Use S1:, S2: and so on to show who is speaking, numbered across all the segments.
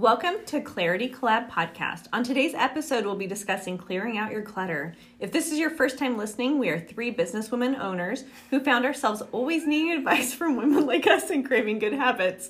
S1: Welcome to Clarity Collab Podcast. On today's episode, we'll be discussing clearing out your clutter. If this is your first time listening, we are three businesswomen owners who found ourselves always needing advice from women like us and craving good habits.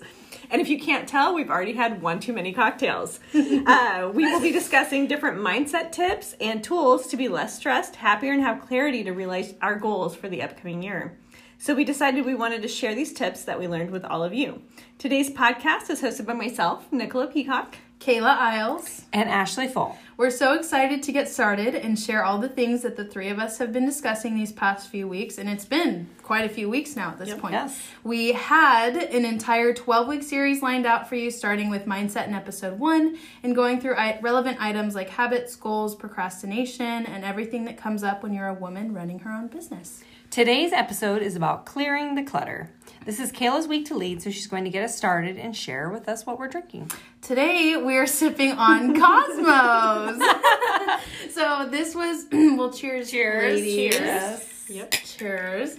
S1: And if you can't tell, we've already had one too many cocktails. uh, we will be discussing different mindset tips and tools to be less stressed, happier, and have clarity to realize our goals for the upcoming year. So we decided we wanted to share these tips that we learned with all of you. Today's podcast is hosted by myself, Nicola Peacock.
S2: Kayla Isles.
S3: and Ashley Full.
S2: We're so excited to get started and share all the things that the three of us have been discussing these past few weeks. And it's been quite a few weeks now at this point.
S3: Yes.
S2: We had an entire 12 week series lined out for you, starting with mindset in episode one and going through i- relevant items like habits, goals, procrastination, and everything that comes up when you're a woman running her own business.
S3: Today's episode is about clearing the clutter. This is Kayla's week to lead, so she's going to get us started and share with us what we're drinking.
S2: Today we're sipping on Cosmos. so this was, well, cheers,
S3: Cheers,
S2: ladies.
S3: cheers.
S1: Yep.
S2: Cheers.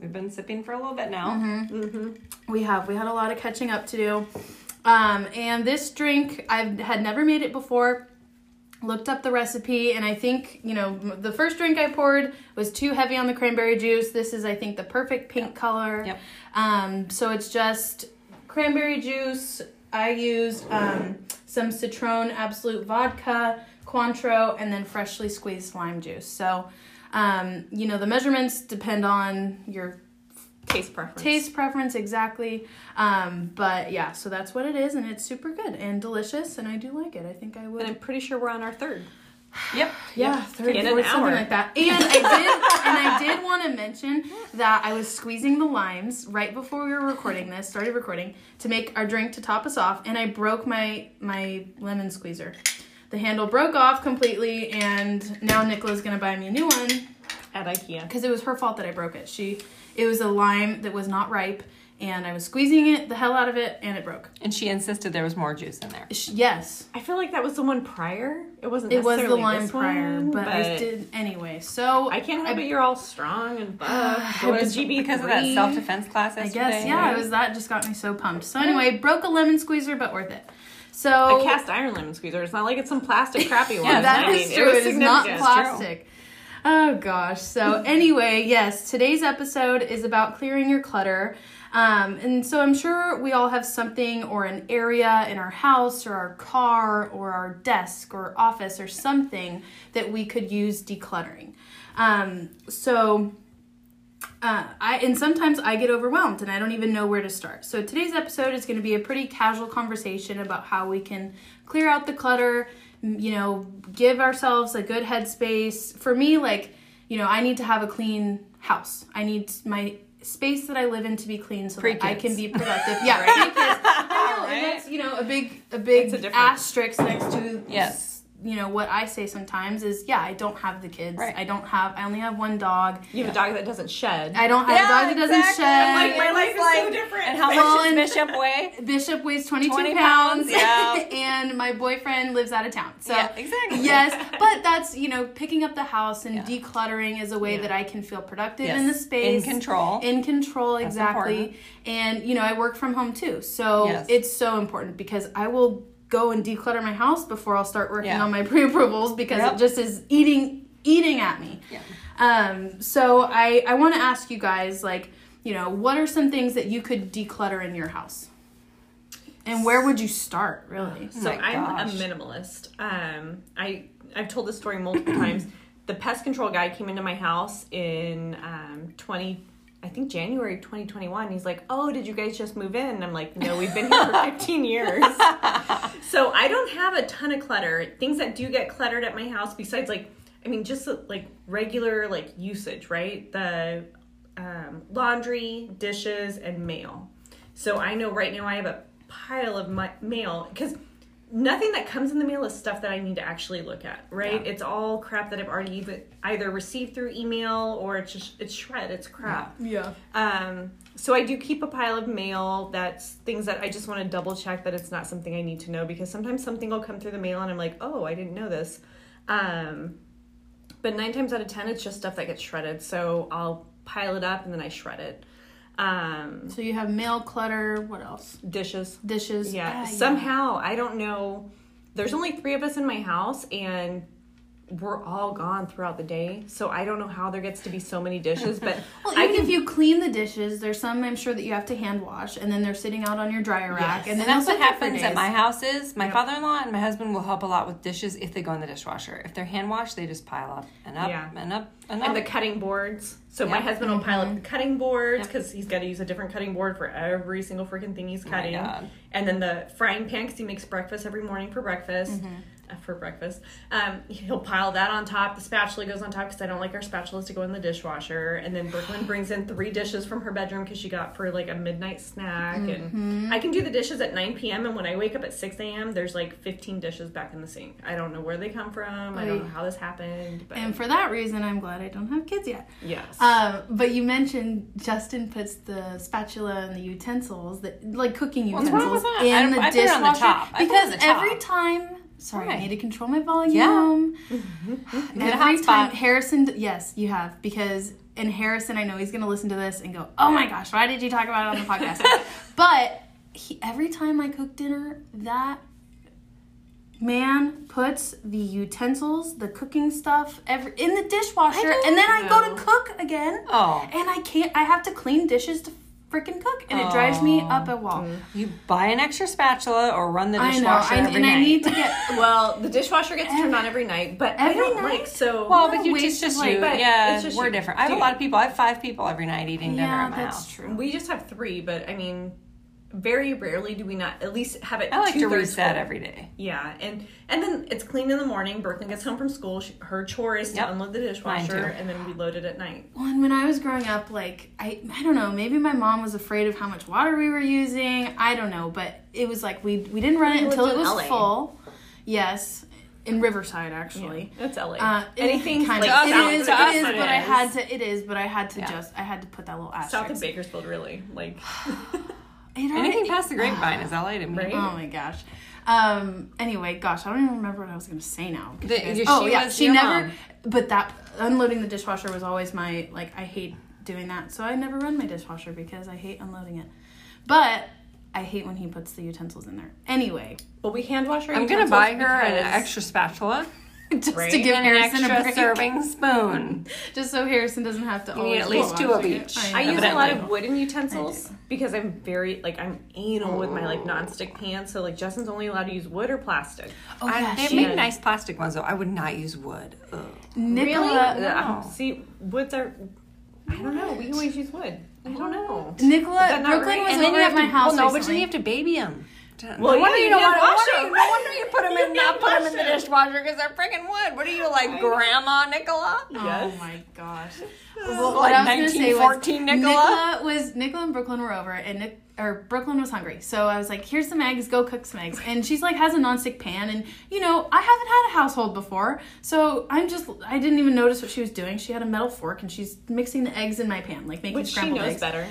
S3: We've been sipping for a little bit now.
S2: Mm-hmm. We have. We had a lot of catching up to do. Um, and this drink, I had never made it before. Looked up the recipe, and I think, you know, the first drink I poured was too heavy on the cranberry juice. This is, I think, the perfect pink color.
S3: Yep.
S2: Um, so it's just cranberry juice. I used um, some Citron Absolut Vodka, Cointreau, and then freshly squeezed lime juice. So, um, you know, the measurements depend on your
S1: Taste preference.
S2: taste preference exactly um but yeah so that's what it is and it's super good and delicious and i do like it i think i would
S1: And I'm pretty sure we're on our third.
S3: Yep.
S2: yeah third
S1: In
S2: fourth, something like that and i did and i did want to mention that i was squeezing the limes right before we were recording this started recording to make our drink to top us off and i broke my my lemon squeezer the handle broke off completely and now nicola's gonna buy me a new one
S1: At IKEA.
S2: because it was her fault that I broke it. She, it was a lime that was not ripe, and I was squeezing it the hell out of it, and it broke.
S3: And she insisted there was more juice in there.
S2: Sh- Yes,
S1: I feel like that was the one prior. It wasn't.
S2: it was the lime prior,
S1: one,
S2: but, I did anyway. So
S1: I can't help
S2: I-
S1: it. You're all strong and buff. Going to
S3: Was
S1: GB
S3: because of that self defense class
S2: I guess yeah, it was that just got me so pumped. So anyway, broke a lemon squeezer, but worth it. So a
S1: cast iron lemon squeezer. It's not like it's some plastic crappy one.
S3: Yeah,
S2: that
S1: I
S2: is true.
S1: was
S2: It is not
S1: significant.
S2: plastic. Oh gosh. So anyway, yes, today's episode is about clearing your clutter. Um, and so I'm sure we all have something or an area in our house or our car or our desk or office or something that we could use decluttering. Um, so uh, I and sometimes I get overwhelmed and I don't even know where to start. So today's episode is going to be a pretty casual conversation about how we can clear out the clutter, you know, give ourselves a good headspace. For me, like, you know, I need to have a clean house. I need my space that I live in to be clean so that I can be productive. Yeah, pre-kids. I know, and that's you know a big a big
S1: a
S2: asterisk next to
S3: Yes.
S2: You know what I say sometimes is yeah I don't have the kids
S3: Right.
S2: I don't have I only have one dog
S1: You have a dog that doesn't shed.
S2: I don't have a dog that doesn't
S3: exactly.
S2: shed.
S3: I'm
S1: like, my life is so different.
S3: And how
S2: Well,
S3: much
S2: and-
S3: does Bishop weigh?
S2: Bishop weighs 22 pounds,
S3: pounds, yeah.
S2: Boyfriend lives out of town. So,
S3: yeah, exactly.
S2: yes, but that's, you know, picking up the house and
S3: Yeah.
S2: decluttering is a way
S1: Yeah.
S2: that I can feel productive
S3: Yes.
S2: in the space.
S3: In control.
S2: In control,
S3: That's
S2: exactly.
S3: important.
S2: And, you know, I work from home too. So,
S3: Yes.
S2: it's so important because I will go and declutter my house before I'll start working on my pre approvals because
S3: Yep.
S2: it just is eating eating at me.
S3: Yeah.
S2: Um, so I, I want to ask you guys, like, you know, what are some things that you could declutter in your house? And where would you start, really?
S1: So
S3: my
S1: I'm a minimalist. Um, I I've told this story multiple times. The pest control guy came into my house in um, 20, I think January 2021. He's like, "Oh, did you guys just move in?" And I'm like, "No, we've been here for 15 years." so I don't have a ton of clutter. Things that do get cluttered at my house, besides like, I mean, just like regular like usage, right? The um, laundry, dishes, and mail. So I know right now I have a pile of my mail because nothing that comes in the mail is stuff that I need to actually look at, right?
S3: Yeah.
S1: It's all crap that I've already even either received through email or it's just it's shred, it's crap.
S2: Yeah.
S1: Um, so I do keep a pile of mail that's things that I just want to double check that it's not something I need to know because sometimes something will come through the mail and I'm like, oh, I didn't know this. Um, but nine times out of ten, it's just stuff that gets shredded. So I'll pile it up and then I shred it. Um,
S2: So you have mail clutter. What else?
S1: dishes.
S2: Dishes.
S1: Yeah.
S2: Ah,
S1: Somehow, I don't know. There's only three of us in my house, and we're all gone throughout the day. So I don't know how there gets to be so many dishes. But
S2: Well,
S1: I
S2: even
S1: can
S2: if you clean the dishes, there's some I'm sure that you have to hand wash, and then they're sitting out on your dryer rack,
S1: Yes.
S2: and then
S3: And that's what
S2: sit there for
S3: happens at my house is my
S1: Yep.
S3: father-in-law and my husband will help a lot with dishes if they go in the dishwasher. If they're hand washed, they just pile up and up
S1: Yeah.
S3: and up and up.
S1: and the cutting boards. So my husband will pile up the cutting boards
S3: Yep.
S1: because he's got to use a different cutting board for every single freaking thing he's cutting.
S3: God.
S1: And then the frying pan because he makes breakfast every morning for breakfast.
S3: Mm-hmm.
S1: For breakfast, um, he'll pile that on top. The spatula goes on top because I don't like our spatulas to go in the dishwasher. And then Brooklyn brings in three dishes from her bedroom because she got for like a midnight snack.
S3: Mm-hmm.
S1: And I can do the dishes at 9 p.m. And when I wake up at 6 a.m., there's like 15 dishes back in the sink. I don't know where they come from. I don't know how this happened. But
S2: And for that reason, I'm glad I don't have kids yet.
S1: yes.
S2: Um, but you mentioned Justin puts the spatula and the utensils, that like cooking utensils,
S3: with that? I-
S2: in the
S3: I put on the
S2: dishwasher
S3: top. I on
S2: because
S3: the top.
S2: every time. Sorry, I need to control my volume.
S3: Get a
S2: every time Harrison, yes, you have because and Harrison, I know he's gonna listen to this and go, "Oh my gosh, why did you talk about it on the podcast?" but he, every time I cook dinner, that man puts the utensils, the cooking stuff, every in the dishwasher, and then I go to cook again,
S3: Oh.
S2: and I can't. I have to clean dishes to freaking cook, and it drives me up a wall.
S3: you buy an extra spatula or run the
S2: I know,
S3: dishwasher
S2: I,
S3: every
S2: and
S3: night.
S2: I need to get.
S1: Well, the dishwasher gets turned on every night, but I
S2: Every
S1: don't
S2: night?
S1: like so.
S3: well, but you
S2: waste
S3: it's just you.
S2: life.
S1: But
S3: yeah,
S1: it's just
S3: we're
S1: you.
S3: different. I have a lot of people. I have five people every night eating dinner
S2: Yeah,
S3: at my
S2: that's
S3: house.
S2: true.
S1: we just have three, but I mean, very rarely do we not at least have it.
S3: I like to
S1: two-thirds
S3: reset
S1: full.
S3: every day.
S1: Yeah, and and then it's clean in the morning. Brooklyn gets home from school. She, her chore is to
S3: Yep.
S1: unload the dishwasher, and then we load it at night.
S2: Well, and when I was growing up, like I, I don't know, maybe my mom was afraid of how much water we were using. I don't know, but it was like we we didn't run it until it was
S1: LA.
S2: full. Yes, in Riverside actually.
S1: That's LA.
S2: Uh,
S1: Anything
S2: kind
S1: like
S2: of
S3: us,
S2: it
S1: south
S2: is,
S1: of
S2: it is, but I had to. It is, but I had to
S3: Yeah.
S2: just. I had to put that little asterisk.
S1: south of Bakersfield, really. Like,
S2: It already-
S3: Anything past the grapevine is LA to me.
S1: Right?
S2: Oh my gosh. Um. Anyway, gosh, I don't even remember what I was going to say now.
S3: The-
S2: you guys-
S3: she
S2: oh yeah,
S3: was
S2: she never.
S3: mom.
S2: But that unloading the dishwasher was always my like. I hate doing that, so I never run my dishwasher because I hate unloading it. But I hate when he puts the utensils in there. Anyway,
S1: well, we hand wash our.
S3: I'm gonna buy her an extra spatula
S2: just
S1: Right?
S2: to give
S3: and an
S2: Harrison a
S3: extra
S2: break,
S3: serving spoon.
S2: just so Harrison doesn't have to.
S3: need
S2: always
S3: at least two of each.
S2: I
S1: I
S2: know.
S1: use a lot of wooden utensils because I'm very like I'm anal with my like nonstick oh. pans. So like Justin's only allowed to use wood or plastic.
S2: Oh
S3: I,
S2: yeah,
S3: they
S2: she,
S3: make nice plastic ones though. I would not use wood. Ugh.
S2: Nicola.
S1: really?
S3: No.
S1: See, woods are. I don't know. We always use wood. I don't know.
S2: Nicola
S1: Is that not
S2: Brooklyn
S1: right?
S2: was
S3: And then
S2: over
S3: you
S2: at
S3: have
S2: my
S3: to,
S2: house
S3: well, no, but then you have to baby them.
S1: Well,
S3: no
S1: yeah,
S3: wonder
S1: you
S3: you don't
S1: hand
S3: want
S1: wash
S3: to.
S1: them.
S3: No wonder you put them in, not put them in the dishwasher because they're freaking wood. What are you like, Grandma Nicola?
S1: Yes.
S2: Oh my gosh. Well, what I was gonna say was
S3: 1914 Nicola?
S2: was Nicola and Brooklyn were over, and Nick or Brooklyn was hungry, so I was like, "Here's some eggs. Go cook some eggs." And she's like, has a nonstick pan, and you know, I haven't had a household before, so I'm just I didn't even notice what she was doing. She had a metal fork, and she's mixing the eggs in my pan, like making
S1: Which she
S2: scrambled
S1: knows
S2: eggs.
S1: better.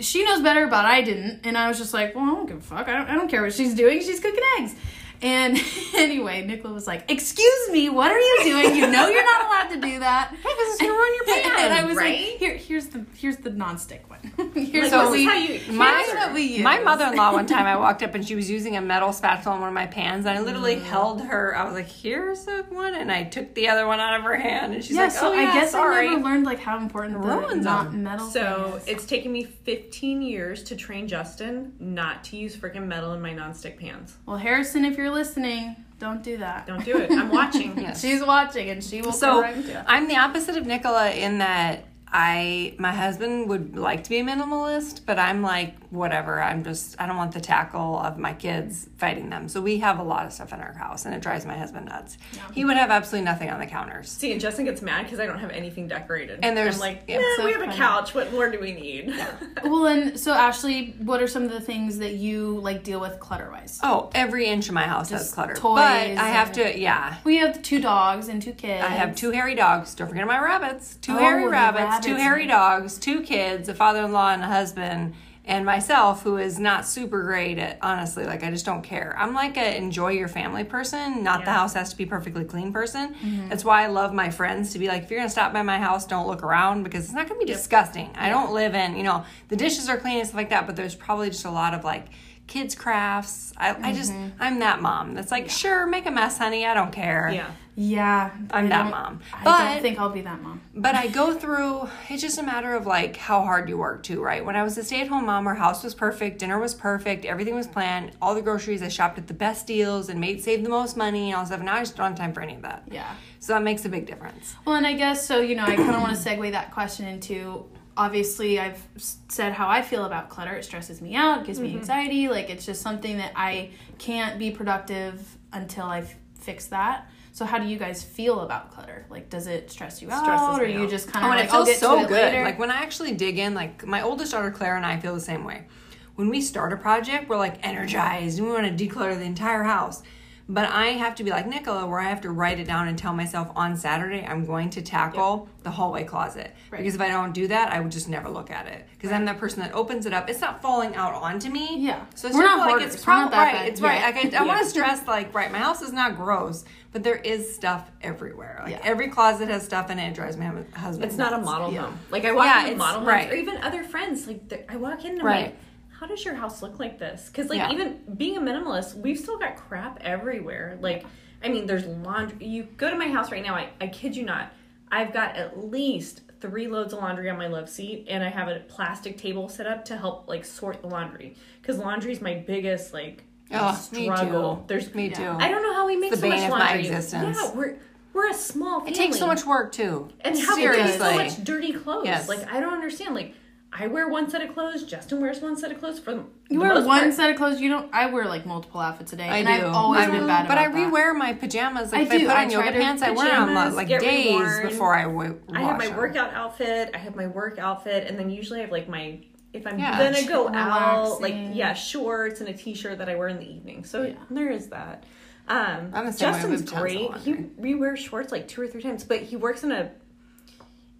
S2: She knows better, but I didn't, and I was just like, "Well, I don't give a fuck. I don't, I don't care what she's doing. She's cooking eggs." And anyway, Nicola was like, "Excuse me, what are you doing? You know you're not allowed to do that."
S3: this is gonna ruin your pan,
S2: and I was
S1: right?
S2: like, "Here, here's the here's the nonstick one. here's
S1: Like,
S2: what
S1: this
S2: we
S1: is how you.
S3: My-
S2: here's what we use."
S3: My mother-in-law one time I walked up and she was using a metal spatula on one of my pans and I literally
S2: Mm.
S3: held her I was like here's the one and I took the other one out of her hand and she's
S2: yeah,
S3: like
S2: so
S3: oh yeah
S2: I guess
S3: sorry
S2: I never learned like how important the
S3: Ruins
S2: not
S3: them.
S2: metal.
S1: So
S2: thing
S1: it's taken me 15 years to train Justin not to use freaking metal in my nonstick pans.
S2: well, Harrison, if you're listening, don't do that.
S1: Don't do it. I'm watching.
S3: Yes.
S2: She's watching, and she will
S3: so
S2: correct you.
S3: I'm the opposite of Nicola in that I my husband would like to be a minimalist, but I'm like whatever. I'm just I don't want the tackle of my kids fighting them. So we have a lot of stuff in our house, and it drives my husband nuts. He would have absolutely nothing on the counters.
S1: See, and Justin gets mad because I don't have anything decorated.
S3: And there's-
S1: I'm like,
S3: yeah.
S1: "Nah,
S2: So
S1: we have a couch. What more do we need?
S2: Well, and so Ashley, what are some of the things that you like deal with clutter wise?
S3: Oh, every inch of my house has
S2: Just
S3: clutter.
S2: toys
S3: but I have to, yeah.
S2: We have two dogs and two kids.
S3: I have two hairy dogs. Don't forget my rabbits. Two
S2: Oh,
S3: hairy
S2: the
S3: rabbits, two hairy dogs, two kids, a father-in-law and a husband, And myself, who is not super great at honestly, like I just don't care. I'm like a enjoy your family person, not the house has to be perfectly clean person. Mm-hmm. That's why I love my friends to be like, if you're gonna stop by my house, don't look around because it's not gonna be disgusting. I don't live in, you know, the dishes are clean and stuff like that, but there's probably just a lot of like kids crafts. I, I just mm-hmm. I'm that mom that's like, sure, make a mess, honey. I don't care.
S1: Yeah.
S2: Yeah,
S3: I'm
S2: I
S3: that
S2: don't-
S3: mom.
S2: I don't think I'll be that mom.
S3: But I go through, it's just a matter of like how hard you work too, right? When I was a stay at home mom, our house was perfect, dinner was perfect, everything was planned, all the groceries, I shopped at the best deals and made save the most money and all stuff. Now I just don't have time for any of that.
S2: Yeah.
S3: So that makes a big difference.
S2: Well, and I guess so. You know, I kind of want to segue that question into. Obviously, I've said how I feel about clutter. It stresses me out, it gives me mm-hmm. anxiety. Like it's just something that I can't be productive until I f- fix that. So, how do you guys feel about clutter? Like, does it stress you
S1: Stresses
S2: out, or
S1: me
S2: you
S1: out.
S2: just kind
S3: Oh,
S2: of
S3: and
S2: like,
S3: it feels so
S2: it
S3: good.
S2: later?
S3: Like when I actually dig in, like my oldest daughter Claire and I feel the same way. When we start a project, we're like energized and we want to declutter the entire house. But I have to be like Nicola, where I have to write it down and tell myself on Saturday I'm going to tackle the hallway closet.
S2: Right.
S3: Because if I don't do that, I would just never look at it. Because I'm that person that opens it up. It's not falling out onto me.
S2: Yeah.
S3: So it's
S2: We're not
S3: like
S2: hoarders.
S3: it's
S2: We're
S3: probably right.
S2: bad
S3: It's right. Like, I, I want to stress like right. My house is not gross, but there is stuff everywhere. Like
S2: Yeah.
S3: every closet has stuff in it. It drives my husband.
S1: It's not a model
S2: Yeah.
S1: home. Like I walk
S3: Yeah,
S1: into
S3: it's-
S1: model homes,
S3: right.
S1: or even other friends. Like I walk in
S3: Right.
S1: like, how does your house look like this? Because like
S3: Yeah.
S1: even being a minimalist, we've still got crap everywhere. Like I mean, there's laundry. You go to my house right now. I, I kid you not. I've got at least three loads of laundry on my love seat, and I have a plastic table set up to help like sort the laundry. Because laundry is my biggest like
S3: Oh, me
S1: struggle.
S3: too.
S1: There's
S3: Me too.
S1: I don't know how we make
S3: the
S1: so much
S3: bane of my
S1: laundry.
S3: existence.
S1: Yeah, we're we're a small. Family.
S3: It takes so much work too.
S1: And how can we have so much dirty clothes?
S3: Yes.
S1: Like I don't understand. Like I wear one set of clothes. Justin wears one set of clothes. For the
S2: you wear
S1: most
S2: one
S1: part.
S2: set of clothes. You don't. I wear like multiple outfits a day,
S3: I
S2: and
S3: do.
S2: I've always
S3: I
S2: been
S3: will-
S2: bad
S3: But I
S2: about that.
S3: rewear my pajamas. Like
S2: I
S3: if I
S2: do.
S3: put
S2: I
S3: on
S2: try
S3: yoga
S2: to-
S3: pants, I wear them like
S1: get
S3: days
S1: reworn.
S3: before I w- wash them.
S1: I have my
S3: them.
S1: workout outfit. I have my work outfit, and then usually I have like my if I'm
S3: Yeah,
S1: gonna go out, like yeah, shorts and a t-shirt that I wear in the evening. So
S2: Yeah.
S1: there is that. Um,
S3: I'm the same
S1: Justin's
S3: with
S1: great. He
S3: laundry.
S1: we wear shorts like two or three times, but he works in a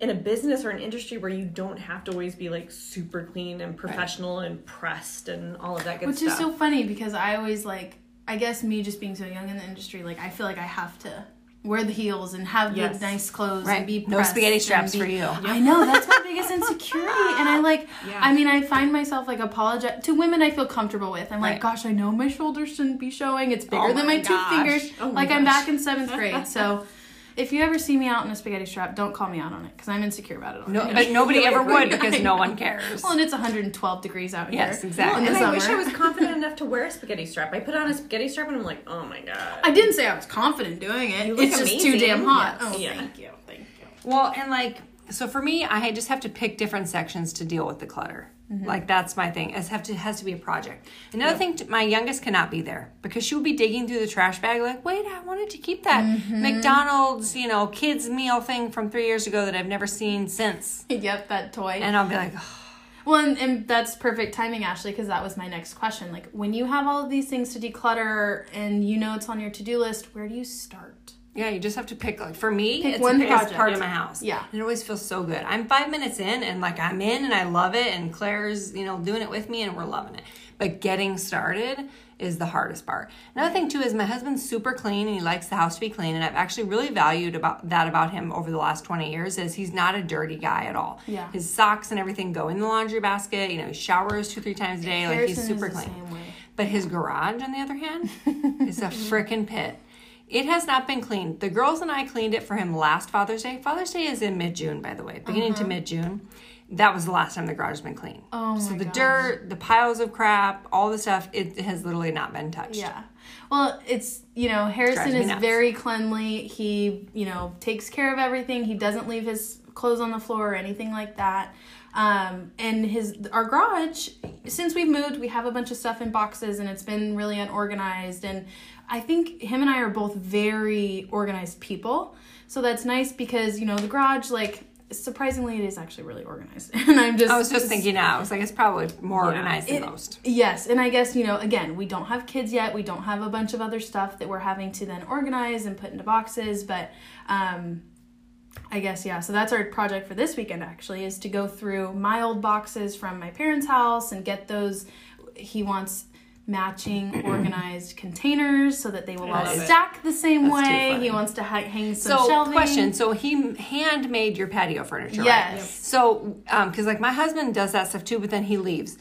S1: in a business or an industry where you don't have to always be like super clean and professional and pressed and all of that good
S2: Which
S1: stuff.
S2: is so funny because I always like, I guess me just being so young in the industry, like I feel like I have to wear the heels and have
S1: Yes.
S2: the nice clothes
S3: Right.
S2: and be
S3: No spaghetti straps
S2: be-
S3: for you.
S2: I know that's my biggest insecurity, and I like.
S1: Yeah.
S2: I mean, I find myself like apologize to women I feel comfortable with. I'm like,
S3: Right.
S2: gosh, I know my shoulders shouldn't be showing. It's bigger
S3: Oh
S2: than
S3: my
S2: my two fingers.
S1: Oh my
S2: like I'm back in seventh grade, so. If you ever see me out in a spaghetti strap, don't call me out on it because I'm insecure about it.
S3: No, but nobody ever would because no one cares.
S2: well, and it's 112 degrees out here.
S3: Yes, exactly.
S2: In
S1: and
S2: the
S1: I wish I was confident enough to wear a spaghetti strap. I put on a spaghetti strap and I'm like, oh my god.
S2: I didn't say I was confident doing it.
S1: You look
S2: It's just too damn hot.
S1: Yes.
S2: Oh,
S1: Yeah.
S2: thank you, thank you.
S3: Well, and like, so for me, I just have to pick different sections to deal with the clutter. Mm-hmm. Like that's my thing. It have to has to be a project. Another thing, t- my youngest cannot be there because she will be digging through the trash bag. Like, wait, I wanted to keep that mm-hmm. McDonald's, you know, kids meal thing from three years ago that I've never seen since.
S2: Yep, that toy.
S3: And I'll be like, "Oh,
S2: well, and, and that's perfect timing, Ashley, because that was my next question. Like, when you have all of these things to declutter and you know it's on your to do list, where do you start?
S3: Yeah, you just have to pick. Like for me,
S2: Pick
S3: it's
S2: one
S3: the biggest
S2: project.
S3: part of my house.
S2: Yeah.
S3: and it always feels so good. I'm five minutes in, and like I'm in, and I love it, and Claire's you know doing it with me, and we're loving it. But getting started is the hardest part. Another thing too is my husband's super clean, and he likes the house to be clean, and I've actually really valued about that about him over the last 20 years. Is he's not a dirty guy at all.
S2: Yeah.
S3: his socks and everything go in the laundry basket. You know, he showers two three times a day. Like he's
S2: Harrison
S3: super clean. But his garage, on the other hand, is a freaking pit. It has not been cleaned. The girls and I cleaned it for him last Father's Day. Father's Day is in mid June, by the way, beginning to mid June. That was the last time the garage has been cleaned.
S2: Uh-huh. Oh
S3: so the
S2: gosh.
S3: dirt, the piles of crap, all the stuff, it has literally not been touched.
S2: Yeah. Well, it's, you know, Harrison is
S3: nuts.
S2: very cleanly. He, you know, takes care of everything. He doesn't leave his clothes on the floor or anything like that. Um, and his our garage, since we've moved, we have a bunch of stuff in boxes and it's been really unorganized. And I think him and I are both very organized people. So that's nice because, you know, the garage, like, surprisingly, it is actually really organized. And I'm just.
S3: I was just thinking now, I was like, it's probably more
S1: Yeah.
S3: organized than
S2: It-
S3: most.
S2: Yes, and I guess, you know, again, we don't have kids yet. We don't have a bunch of other stuff that we're having to then organize and put into boxes, but um I guess yeah. So that's our project for this weekend actually is to go through my old boxes from my parents' house and get those he wants matching organized containers so that they will all
S1: love it.
S2: stack the same
S3: That's
S2: way. He wants to ha- hang some
S3: So,
S2: shelving.
S3: question. So he handmade your patio furniture, right?
S2: Yes.
S3: So, um, because like my husband does that stuff too, but then he leaves.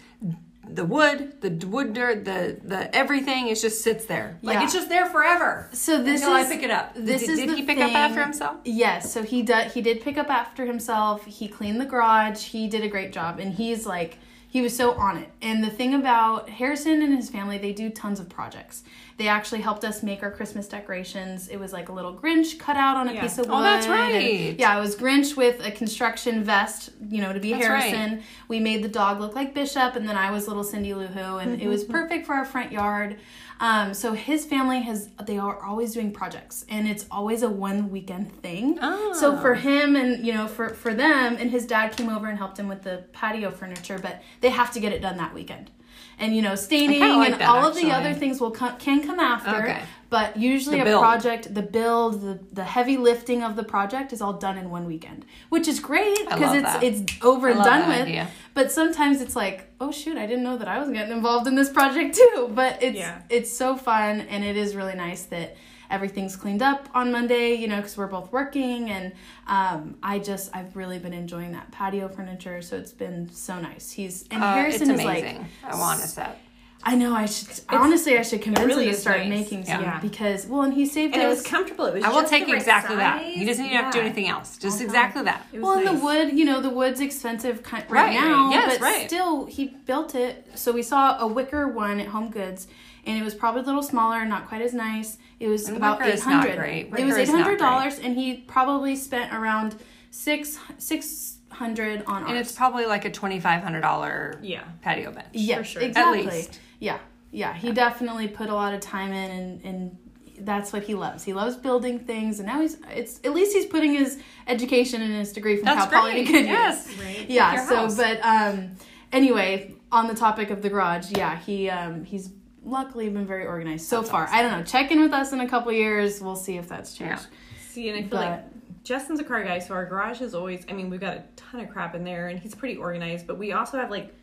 S3: The wood, the wood dirt, the the everything, it just sits there. Like
S2: Yeah.
S3: it's just there forever.
S2: So this
S3: until
S2: is
S3: I pick it up.
S2: This
S3: did,
S2: is
S3: did
S2: the
S3: he pick up after himself?
S2: Yes, so he did. He did pick up after himself. He cleaned the garage. He did a great job, and he's like he was so on it. And the thing about Harrison and his family, they do tons of projects. They actually helped us make our Christmas decorations. It was like a little Grinch cut out on a
S1: Yeah.
S2: piece of wood.
S3: Oh, that's
S2: and-
S3: right.
S2: yeah, it was Grinch with a construction vest, you know, to be
S3: That's right.
S2: Harrison. We made the dog look like Bishop, and then I was little Cindy Lou Who, and it was perfect for our front yard. Um, so his family has they are always doing projects, and it's always a one weekend thing. So for him and you know for for them, and his dad came over and helped him with the patio furniture, but they have to get it done that weekend. And you know, staining
S3: like
S2: and
S3: that,
S2: all of the other things will come, can come after.
S3: Okay.
S2: But usually a project, the build, the, the heavy lifting of the project is all done in one weekend, which is great because it's
S3: that.
S2: it's over and done with.
S3: idea.
S2: But sometimes it's like, oh shoot, I didn't know that I was getting involved in this project too. But it's
S1: Yeah.
S2: it's so fun and it is really nice that everything's cleaned up on Monday, you know, because we're both working and um, I just I've really been enjoying that patio furniture, so it's been so nice. He's and
S3: Uh,
S2: Harrison
S3: it's
S2: is
S3: amazing.
S2: like
S3: I want a set.
S2: I know I should honestly I should convince
S1: really
S2: him to start
S1: nice.
S2: making some
S1: Yeah.
S2: because well and he saved
S1: And it
S2: us
S1: was comfortable. It was
S3: I will
S1: just
S3: take
S1: the right
S3: exactly that.
S1: size.
S3: He doesn't even have to do anything else. Just exactly that.
S1: It was
S2: Well, and the wood, you know, the wood's expensive right,
S3: Right,
S2: now,
S3: yes,
S2: but
S3: right.
S2: still, he built it. So we saw a wicker one at Home Goods, and it was probably a little smaller, not quite as nice. It was
S3: And
S2: about
S3: wicker
S2: eight
S3: is not
S2: hundred.
S3: great.
S2: It was
S3: is
S2: eight
S3: not
S2: hundred dollars, and he probably spent around six six hundred on ours.
S3: And it's probably like a twenty five hundred dollar
S1: Yeah.
S3: patio bench.
S2: yeah,
S1: for sure.
S3: At
S2: exactly.
S3: least.
S2: Yeah, yeah. He definitely put a lot of time in, and and that's what he loves. He loves building things, and now he's it's at least he's putting his education and his degree from
S3: That's
S2: Cal Poly to good
S3: Yes.
S2: use.
S1: Right.
S2: Yeah. So,
S3: house.
S2: but um, anyway, on the topic of the garage, yeah, he um he's luckily been very organized so
S3: That's
S2: far.
S3: awesome.
S2: I don't know. Check in with us in a couple years. We'll see if that's changed.
S1: See, and I feel
S2: But-
S1: like Justin's a car guy, so our garage is always. I mean, we've got a ton of crap in there, and he's pretty organized. But we also have like,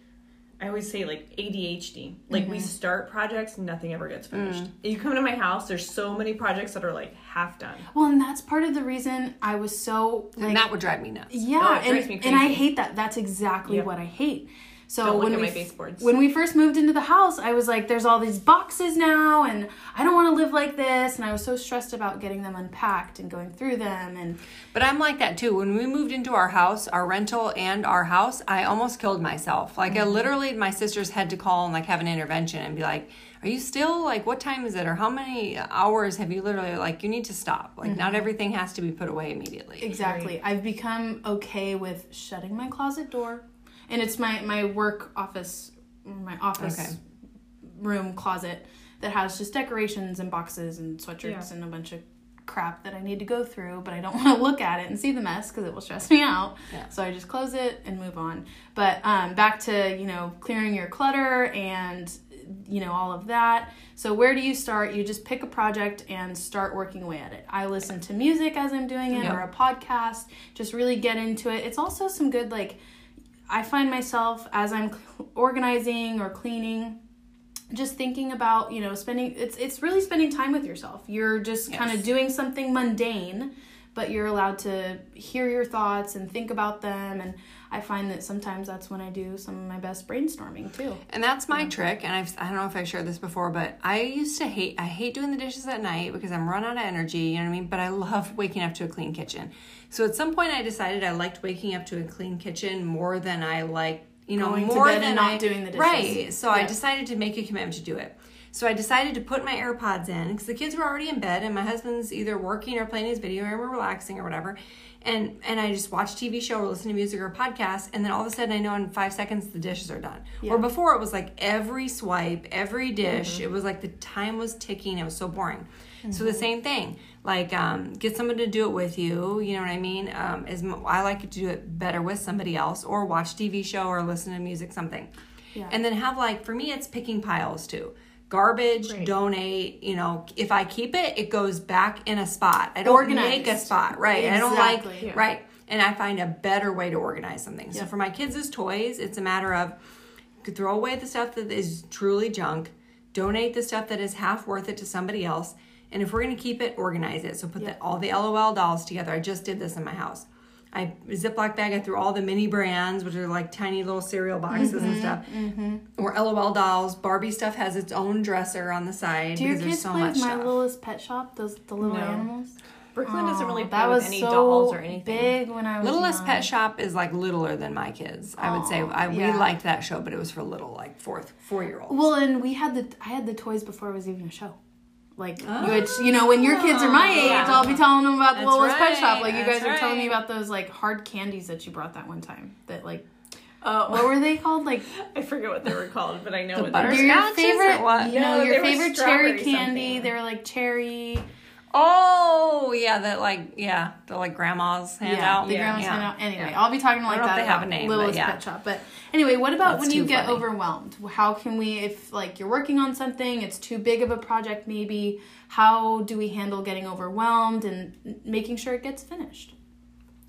S1: I always say like ADHD. Like
S2: Mm-hmm.
S1: we start projects, nothing ever gets finished.
S2: Mm.
S1: You come to my house, there's so many projects that are like half done.
S2: Well, and that's part of the reason I was so like
S3: and that would drive me nuts.
S2: Yeah,
S1: Oh, it drives
S2: and,
S1: me
S2: and I hate that. That's exactly
S1: Yep.
S2: what I hate. So
S1: Don't look
S2: when
S1: at
S2: we
S1: my baseboards.
S2: when we first moved into the house, I was like, "There's all these boxes now, and I don't want to live like this." And I was so stressed about getting them unpacked and going through them. And
S3: But I'm like that too. When we moved into our house, our rental and our house, I almost killed myself. Like
S2: Mm-hmm.
S3: I literally, my sisters had to call and like have an intervention and be like, "Are you still like what time is it or how many hours have you literally like you need to stop? Like
S2: Mm-hmm.
S3: not everything has to be put away immediately."
S2: exactly, I've become okay with shutting my closet door, and it's my my work office, my office
S3: Okay.
S2: room closet that has just decorations and boxes and sweatshirts
S1: Yeah.
S2: and a bunch of crap that I need to go through, but I don't want to look at it and see the mess because it will stress me out.
S3: Yeah.
S2: So I just close it and move on. But um, back to you know clearing your clutter and you know all of that. So where do you start? You just pick a project and start working away at it. I listen to music as I'm doing it
S3: Yeah.
S2: or a podcast. Just really get into it. It's also some good like I find myself as I'm organizing or cleaning just thinking about you know spending it's it's really spending time with yourself. You're just kind of doing something mundane but you're allowed to hear your thoughts and think about them and i find that sometimes that's when i do some of my best brainstorming too
S3: And that's my trick. And I've, I don't know if I've shared this before, but I used to hate, I hate doing the dishes at night because I'm run out of energy, you know what I mean? But I love waking up to a clean kitchen. So at some point I decided I liked waking up to a clean kitchen more than I like, you know,
S2: Going
S3: more than
S2: not
S3: I,
S2: doing the dishes.
S3: Right. So I decided to make a commitment to do it. So I decided to put my AirPods in because the kids were already in bed and my husband's either working or playing his video game or relaxing or whatever. And and I just watch TV show or listen to music or podcast and then all of a sudden I know in five seconds the dishes are done. Or before it was like every swipe, every dish,
S2: Mm-hmm.
S3: it was like the time was ticking. It was so boring. So
S2: Mm-hmm.
S3: the same thing, like um, get someone to do it with you. You know what I mean? Um, is I like to do it better with somebody else, or watch TV show or listen to music, something.
S2: Yeah.
S3: And then have like for me, it's picking piles too. Garbage,
S1: Right.
S3: donate. You know, if I keep it, it goes back in a spot. I don't
S2: Organized.
S3: make a spot, right? I don't like
S2: Exactly.
S1: Yeah.
S3: right. And I find a better way to organize something. So for my kids' toys, it's a matter of throw away the stuff that is truly junk, donate the stuff that is half worth it to somebody else, and if we're going to keep it, organize it. So put the, all the LOL dolls together. I just did this in my house. I Ziploc bag. I threw all the mini brands, which are like tiny little cereal boxes
S2: Mm-hmm,
S3: and stuff, or LOL dolls. Barbie stuff has its own dresser on the side
S2: Do your
S3: because there's
S2: kids
S3: so
S2: play
S3: much
S2: with My
S3: stuff.
S2: Littlest Pet Shop? Those the little
S1: No.
S2: animals.
S1: Brooklyn doesn't really
S2: Aw,
S1: play with any
S2: so
S1: dolls or anything.
S2: big when I was
S3: Littlest
S2: young.
S3: Pet Shop is like littler than my kids. I would say
S2: Aw,
S3: I,
S2: yeah.
S3: we liked that show, but it was for little, like fourth, four year olds.
S2: Well, and we had the I had the toys before it was even a show. Like, which you know, when your kids are my age,
S1: Yeah.
S2: I'll be telling them about the
S3: Oh, That's
S2: Littlest Pet Shop. Like you
S3: that's
S2: guys were telling me about those like hard candies that you brought that one time. That like,
S1: Oh,
S2: what were they called? Like
S1: I forget what they were called, but I know
S3: The
S1: what they were.
S2: your favorite,
S3: or what?
S2: you know,
S1: No,
S2: your favorite cherry candy.
S1: something.
S2: They were like cherry.
S3: Oh yeah, that like yeah, the like grandma's hand
S2: yeah,
S3: out.
S2: the
S1: Yeah.
S2: grandma's
S3: Yeah.
S2: handout. Anyway,
S3: Yeah.
S2: I'll be talking like
S3: don't know if
S2: that
S3: they have a name, but
S2: Littlest
S3: yeah.
S2: Pet Shop. But anyway, what about
S3: That's
S2: when you get
S3: funny.
S2: overwhelmed? How can we, if like you're working on something, it's too big of a project, maybe? How do we handle getting overwhelmed and making sure it gets finished?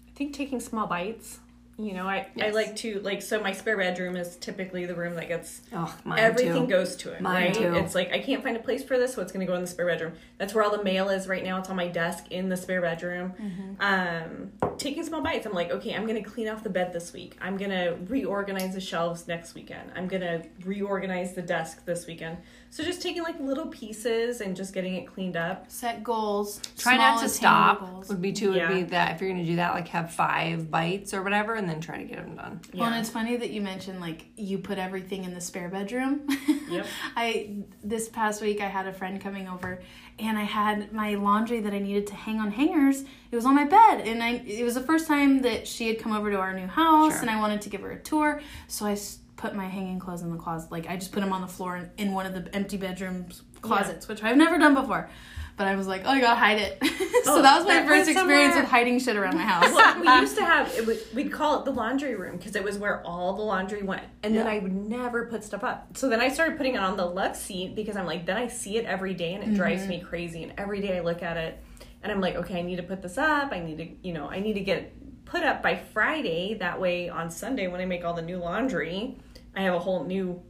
S1: I think taking small bites. You know, I, I like to like so my spare bedroom is typically the room that gets
S3: Oh, mine
S1: everything
S3: too.
S1: goes to it.
S3: Mine
S1: right?
S3: too.
S1: It's like I can't find a place for this, so it's gonna go in the spare bedroom. That's where all the mail is right now. It's on my desk in the spare bedroom. Um, taking small bites. I'm like, okay, I'm gonna clean off the bed this week. I'm gonna reorganize the shelves next weekend. I'm gonna reorganize the desk this weekend. So just taking like little pieces and just getting it cleaned up.
S2: Set goals.
S3: Try
S2: small
S3: not to stop.
S2: goals.
S3: Would be two. Would be that if you're gonna do that, like have five bites or whatever, and then try to get them done.
S2: Well, and it's funny that you mentioned like you put everything in the spare bedroom.
S1: Yep.
S2: I this past week I had a friend coming over, and I had my laundry that I needed to hang on hangers. It was on my bed, and I it was the first time that she had come over to our new house,
S3: Sure.
S2: and I wanted to give her a tour. So I put my hanging clothes in the closet. Like I just put them on the floor in, in one of the empty bedrooms closets, which I've never done before. But I was like, oh, I gotta hide it. so
S1: Oh,
S2: that was my
S1: that
S2: first experience with hiding shit around my house.
S1: well, we used to have it we'd call it the laundry room because it was where all the laundry went and then i would never put stuff up so then i started putting it on the love seat because i'm like then i see it every day and it drives me mm-hmm. crazy and every day i look at it and i'm like okay i need to put this up i need to you know i need to get put up by friday that way on sunday when i make all the new laundry i have a whole new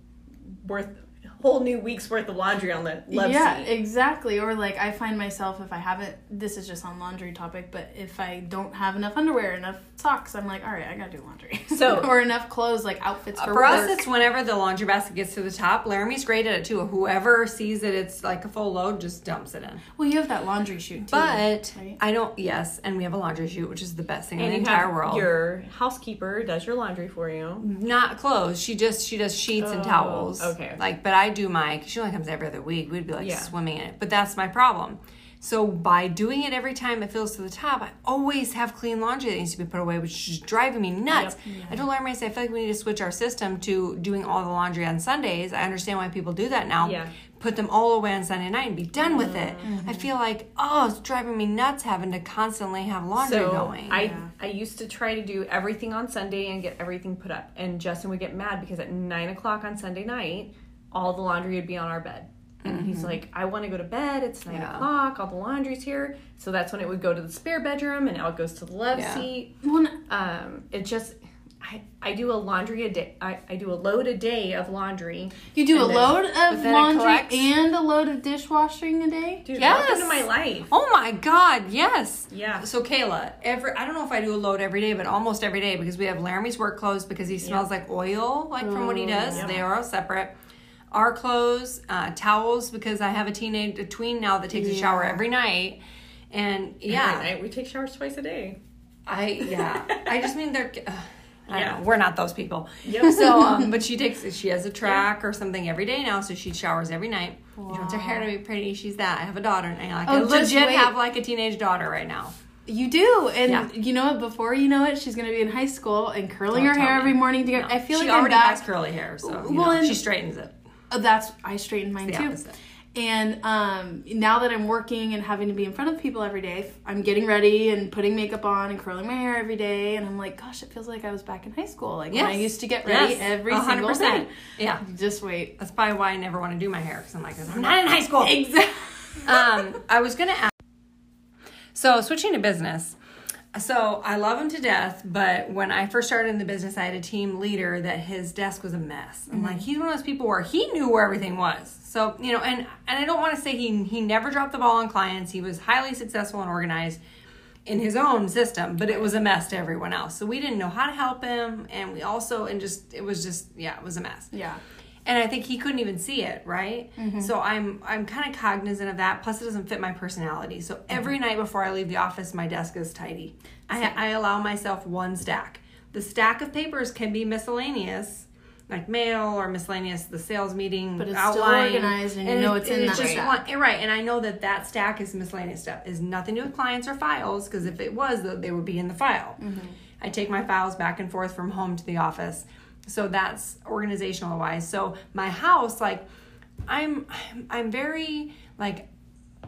S1: worth whole new week's worth of laundry on the love
S2: yeah,
S1: seat
S2: exactly. Or like I find myself if I haven't this is just on laundry topic, but if I don't have enough underwear, enough socks, I'm like, all right, I gotta do laundry.
S1: So-
S2: or enough clothes, like outfits for,
S3: For
S2: work.
S3: us, it's whenever the laundry basket gets to the top. Laramie's great at it too. Whoever sees that it's like a full load just dumps it in.
S2: well, you have that laundry chute too.
S3: But
S2: right?
S3: I don't. Yes, and we have a laundry chute, which is the best thing in the
S1: you
S3: entire
S1: have
S3: world.
S1: your housekeeper does your laundry for you
S3: Not clothes. She just she does sheets and
S1: Oh,
S3: towels.
S1: okay.
S3: Like, but I do my. She only comes every other week. We'd be like
S1: Yeah.
S3: swimming in it. But that's my problem. So by doing it every time it fills to the top, I always have clean laundry that needs to be put away, which is driving me nuts. I told I said, I feel like we need to switch our system to doing all the laundry on Sundays. I understand why people do that now.
S1: Yeah.
S3: Put them all away on Sunday night and be done with it.
S1: Mm-hmm.
S3: I feel like, oh, it's driving me nuts having to constantly have laundry
S1: so
S3: going.
S1: I
S2: Yeah.
S1: I used to try to do everything on Sunday and get everything put up. And Justin would get mad because at nine o'clock on Sunday night, all the laundry would be on our bed. And he's like, I want to go to bed. It's nine
S3: Mm-hmm. Yeah.
S1: o'clock. All the laundry's here. So that's when it would go to the spare bedroom, and now it goes to the love
S3: Yeah.
S1: seat.
S2: Well,
S1: Um, it just, I, I do a laundry a day. I, I do a load a day of laundry.
S2: you do a
S1: then-
S2: load of
S3: but then it
S2: laundry and a load of dishwashing a day.
S1: Dude,
S3: Yes.
S1: welcome to my life.
S3: Oh my God, yes.
S1: Yeah.
S3: So Kayla, every I don't know if I do a load every day, but almost every day because we have Laramie's work clothes because he smells like oil, like from what he does.
S1: Yep.
S3: They are all separate. Our clothes, uh, towels because I have a teenage a tween now that takes a shower every night, and yeah,
S1: Every night we take showers twice a day.
S3: I yeah, I just mean they're. Uh, I
S1: Yeah.
S3: know. We're not those people.
S1: Yep.
S3: So, um, but she takes she has a track or something every day now, so she showers every night. She wants her hair to be pretty. She's that. I have a daughter, and I like
S2: Oh,
S3: I legit
S2: wait.
S3: have like a teenage daughter right now.
S2: You do, and
S3: Yeah.
S2: you know what? Before you know it, she's gonna be in high school and curling
S3: Don't
S2: her hair
S3: me.
S2: every morning to get.
S3: No,
S2: I feel
S3: she
S2: like I'm
S3: already
S2: back.
S3: has curly hair, so
S2: Well,
S3: know, she straightens it.
S2: Oh, that's I straighten mine too.
S3: opposite.
S2: And um, now that I'm working and having to be in front of people every day, I'm getting ready and putting makeup on and curling my hair every day. And I'm like, gosh, it feels like I was back in high school. Like when I used to get ready
S3: Yes.
S2: every
S3: A hundred
S2: single day.
S3: Yeah.
S2: Just wait.
S3: That's probably why I never want to do my hair because I'm like, I'm not in high school.
S2: Exactly.
S3: um, I was gonna ask. So switching to business. So I love him to death, but when I first started in the business, I had a team leader that his desk was a mess. I'm like, mm-hmm. he's one of those people where he knew where everything was. So you know, and and I don't want to say he he never dropped the ball on clients. He was highly successful and organized in his own system, but it was a mess to everyone else. So we didn't know how to help him, and we also and just it was just yeah, it was a mess
S2: Yeah.
S3: And I think he couldn't even see it, right? So I'm I'm kind of cognizant of that. Plus, it doesn't fit my personality. So every night before I leave the office, my desk is tidy. I, I allow myself one stack. The stack of papers can be miscellaneous, like mail or miscellaneous, the sales meeting
S2: But it's still organized and you know it's in
S3: it's just
S2: stack.
S3: one- right, and I know that that stack is miscellaneous stuff. Is nothing to do with clients or files because if it was, they would be in the file.
S2: Mm-hmm.
S3: I take my files back and forth from home to the office, so that's organizational wise. So my house, like, I'm I'm, I'm very like.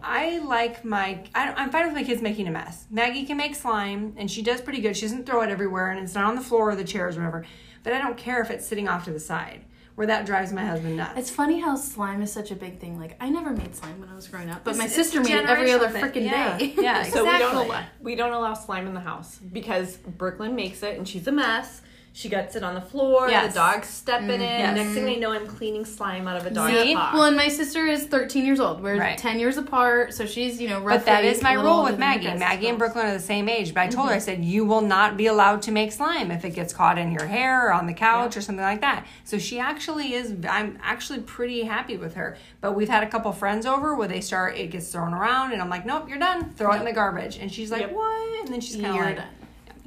S3: I like my. I, I'm fine with my kids making a mess. Maggie can make slime, and she does pretty good. She doesn't throw it everywhere, and it's not on the floor or the chairs or whatever. But I don't care if it's sitting off to the side, where that drives my husband nuts.
S2: It's funny how slime is such a big thing. Like I never made slime when I was growing up, but my sister made it every other freaking
S3: Yeah.
S2: day.
S3: Yeah, exactly.
S1: So we don't allow, we don't allow slime in the house because Brooklyn makes it and she's a mess. She gets it on the floor.
S3: Yes.
S1: The dogs step mm-hmm. in it.
S3: yes.
S1: Next thing I know, I'm cleaning slime out of a dog's
S3: See?
S1: paw.
S2: Well, and my sister is 13 years old. We're
S3: Right.
S2: 10 years apart, so she's you know roughly.
S3: But that is my
S2: a
S3: rule with Maggie. Maggie and
S2: so.
S3: Brooklyn are the same age, but I told her, I mm-hmm. said, you will not be allowed to make slime if it gets caught in your hair or on the couch or something like that. So she actually is, I'm actually pretty happy with her. But we've had a couple friends over where they start, it gets thrown around, and I'm like, nope, you're done. Throw it in the garbage. And she's like,
S1: Yep.
S3: what? And then she's kind of like,
S2: done.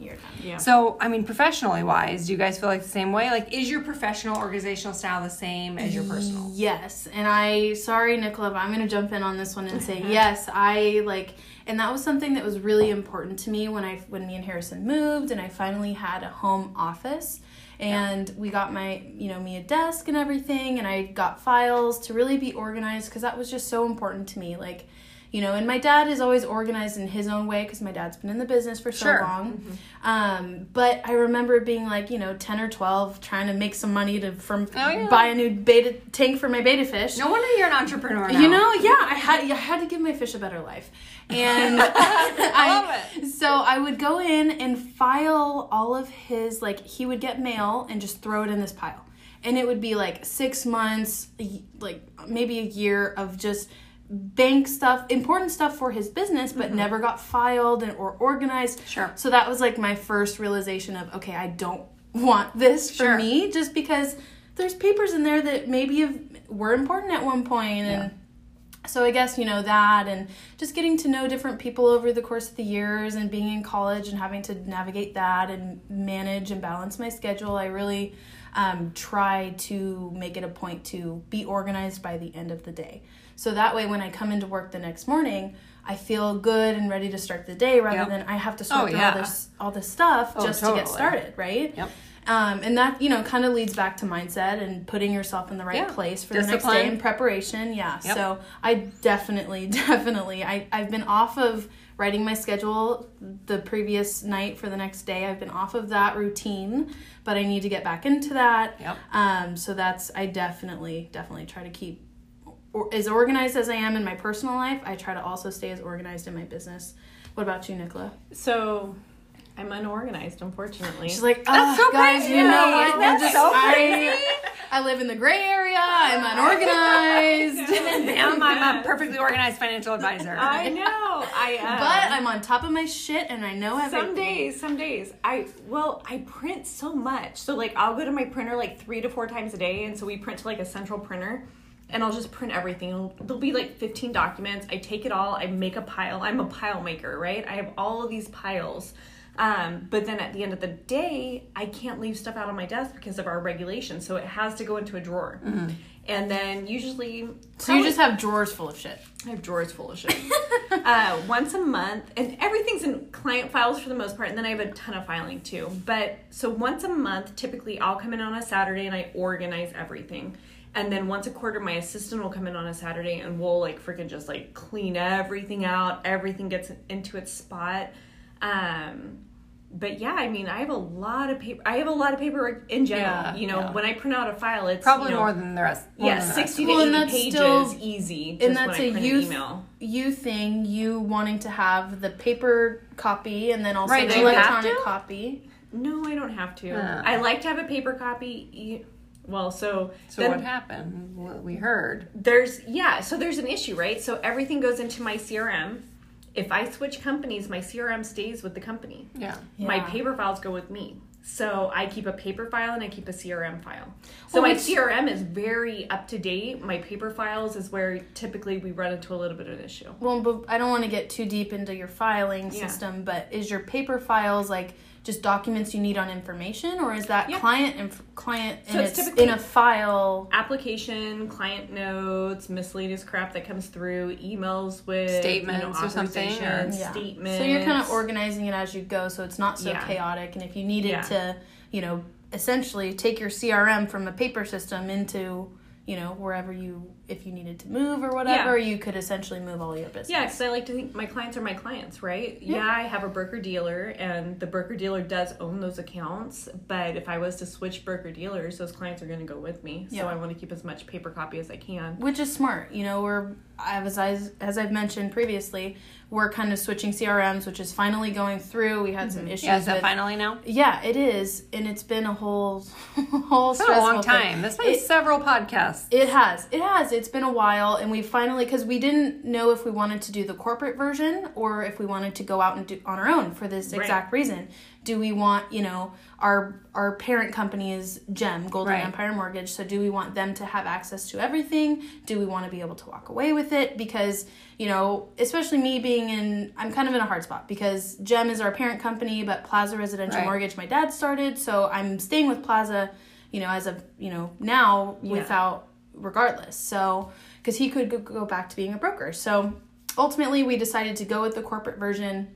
S2: You're done.
S1: yeah.
S3: So, I mean, professionally wise, do you guys feel like the same way? Like, is your professional organizational style the same as your personal?
S2: Yes, and I sorry Nicola, but I'm gonna jump in on this one and say yes. I like, and that was something that was really important to me when I when me and Harrison moved, and I finally had a home office, and we got my you know me a desk and everything, and I got files to really be organized because that was just so important to me. Like, you know, and my dad is always organized in his own way because my dad's been in the business for so
S3: Sure.
S2: long. Um, but I remember being like, you know, ten or twelve, trying to make some money to from
S3: Oh, yeah.
S2: buy a new betta tank for my betta fish.
S3: No wonder you're an entrepreneur now.
S2: You know, yeah, I had I had to give my fish a better life, and I,
S3: love it.
S2: So I would go in and file all of his like he would get mail and just throw it in this pile, and it would be like six months, like maybe a year of just bank stuff, important stuff for his business, but never got filed and, or organized.
S3: Mm-hmm. Sure.
S2: So that was like my first realization of okay, I don't want this for
S3: Sure.
S2: me just because there's papers in there that maybe have, were important at one point. point and so I guess you know that and just getting to know different people over the course of the years and being in college and having to navigate that and manage and balance my schedule I really um, try to make it a point to be organized by the end of the day so that way when I come into work the next morning I feel good and ready to start the day rather
S3: Yep.
S2: than I have to sort
S3: Oh,
S2: through
S3: yeah.
S2: all this all this stuff
S3: Oh,
S2: just to get started right
S3: Yep.
S2: um, and that you know kind of leads back to mindset and putting yourself in the right
S3: Yeah.
S2: place for the next day and preparation yeah
S3: Yep.
S2: so i definitely definitely I, i've been off of writing my schedule the previous night for the next day i've been off of that routine but i need to get back into that
S3: Yep.
S2: um, so that's i definitely definitely try to keep or, as organized as i am in my personal life i try to also stay as organized in my business what about you nicola
S1: So I'm unorganized, unfortunately.
S2: She's like,
S3: That's
S2: oh,
S3: so
S2: guys,
S3: crazy.
S2: you know what?
S3: that's
S2: just,
S3: so
S2: I,
S3: crazy.
S2: I live in the gray area. I'm unorganized.
S3: Bam, I'm a perfectly organized financial advisor.
S1: I know. I um,
S2: but I'm on top of my shit and I know everything.
S1: some days, some days. I well, I print so much. So like I'll go to my printer like three to four times a day, and so we print to like a central printer. And I'll just print everything. It'll- There'll be like 15 documents. I take it all. I make a pile. I'm a pile maker, right? I have all of these piles. Um, but then at the end of the day, I can't leave stuff out on my desk because of our regulations. So it has to go into a drawer. And then usually,
S2: So you just have drawers full of shit.
S1: I have drawers full of shit. uh, once a month, and everything's in client files for the most part, and then I have a ton of filing too. But so once a month, typically I'll come in on a Saturday and I organize everything. And then once a quarter, my assistant will come in on a Saturday and we'll like freaking just like clean everything out. Everything gets into its spot. Um, but yeah, I mean, I have a lot of paper. I have a lot of paperwork in general.
S3: Yeah,
S1: you know,
S3: yeah.
S1: when I print out a file, it's
S3: Probably
S1: you know,
S3: more than the rest.
S1: yeah,
S3: than the rest.
S1: sixty
S2: Well,
S1: to
S2: and
S1: eighty
S2: that's
S1: pages,
S2: still-
S1: easy. Just
S2: and that's
S1: when I
S2: a
S1: print
S2: youth
S1: an email.
S2: you thing you wanting to have the paper copy and then also
S3: Right,
S2: the
S3: do you have
S2: electronic copy
S1: No, I don't have to. I like to have a paper copy. Well, so
S3: So
S1: then
S3: what happened? What we heard.
S1: there's yeah, so there's an issue, right? So everything goes into my CRM. If I switch companies, my CRM stays with the company.
S3: Yeah.
S1: My paper files go with me. So I keep a paper file and I keep a CRM file. So
S2: Well,
S1: my CRM is very up to date. My paper files is where typically we run into a little bit of an issue.
S2: well but i don't want to get too deep into your filing
S1: Yeah.
S2: system but is your paper files like just documents you need on information or is that
S1: Yeah.
S2: client inf- client
S1: So
S2: and
S1: it's
S2: it's, in a file
S1: Application, client notes, miscellaneous crap that comes through, emails with
S3: Statements
S1: you know,
S3: or something, or-
S1: authorizations,
S2: Yeah.
S1: statements.
S2: So you're kind of organizing it as you go, so it's not so
S1: Yeah.
S2: chaotic. And if you needed
S1: Yeah.
S2: to, you know, essentially take your CRM from a paper system into, you know, wherever you, if you needed to move or whatever, you could essentially move all your business.
S1: Yeah, because I like to think my clients are my clients, right?
S2: Yeah.
S1: Yeah. I have a broker dealer, and the broker dealer does own those accounts. But if I was to switch broker dealers, those clients are going to go with me.
S2: Yeah.
S1: So I want to keep as much paper copy as I can.
S2: Which is smart, you know. We're as I, as I've mentioned previously, we're kind of switching CRMs, which is finally going through. We had some mm-hmm. issues.
S3: Yeah, is that
S2: with,
S3: finally now?
S2: Yeah, it is, and it's been a whole whole
S3: It's been a long
S2: stressful thing.
S3: time. There's been
S2: It-
S3: several podcasts.
S2: It has. It has. It's been a while, and we finally because we didn't know if we wanted to do the corporate version or if we wanted to go out and do on our own for this
S1: Right.
S2: exact reason. Do we want you know our our parent company is Gem Golden
S3: Right.
S2: Empire Mortgage, so do we want them to have access to everything? Do we want to be able to walk away with it? Because you know, especially me being in, I'm kind of in a hard spot because Gem is our parent company, but Plaza Residential
S3: Right.
S2: Mortgage my dad started, so I'm staying with Plaza, you know, as of you know now
S1: Yeah.
S2: without regardless. So, because he could go, back to being a broker. So, ultimately, we decided to go with the corporate version.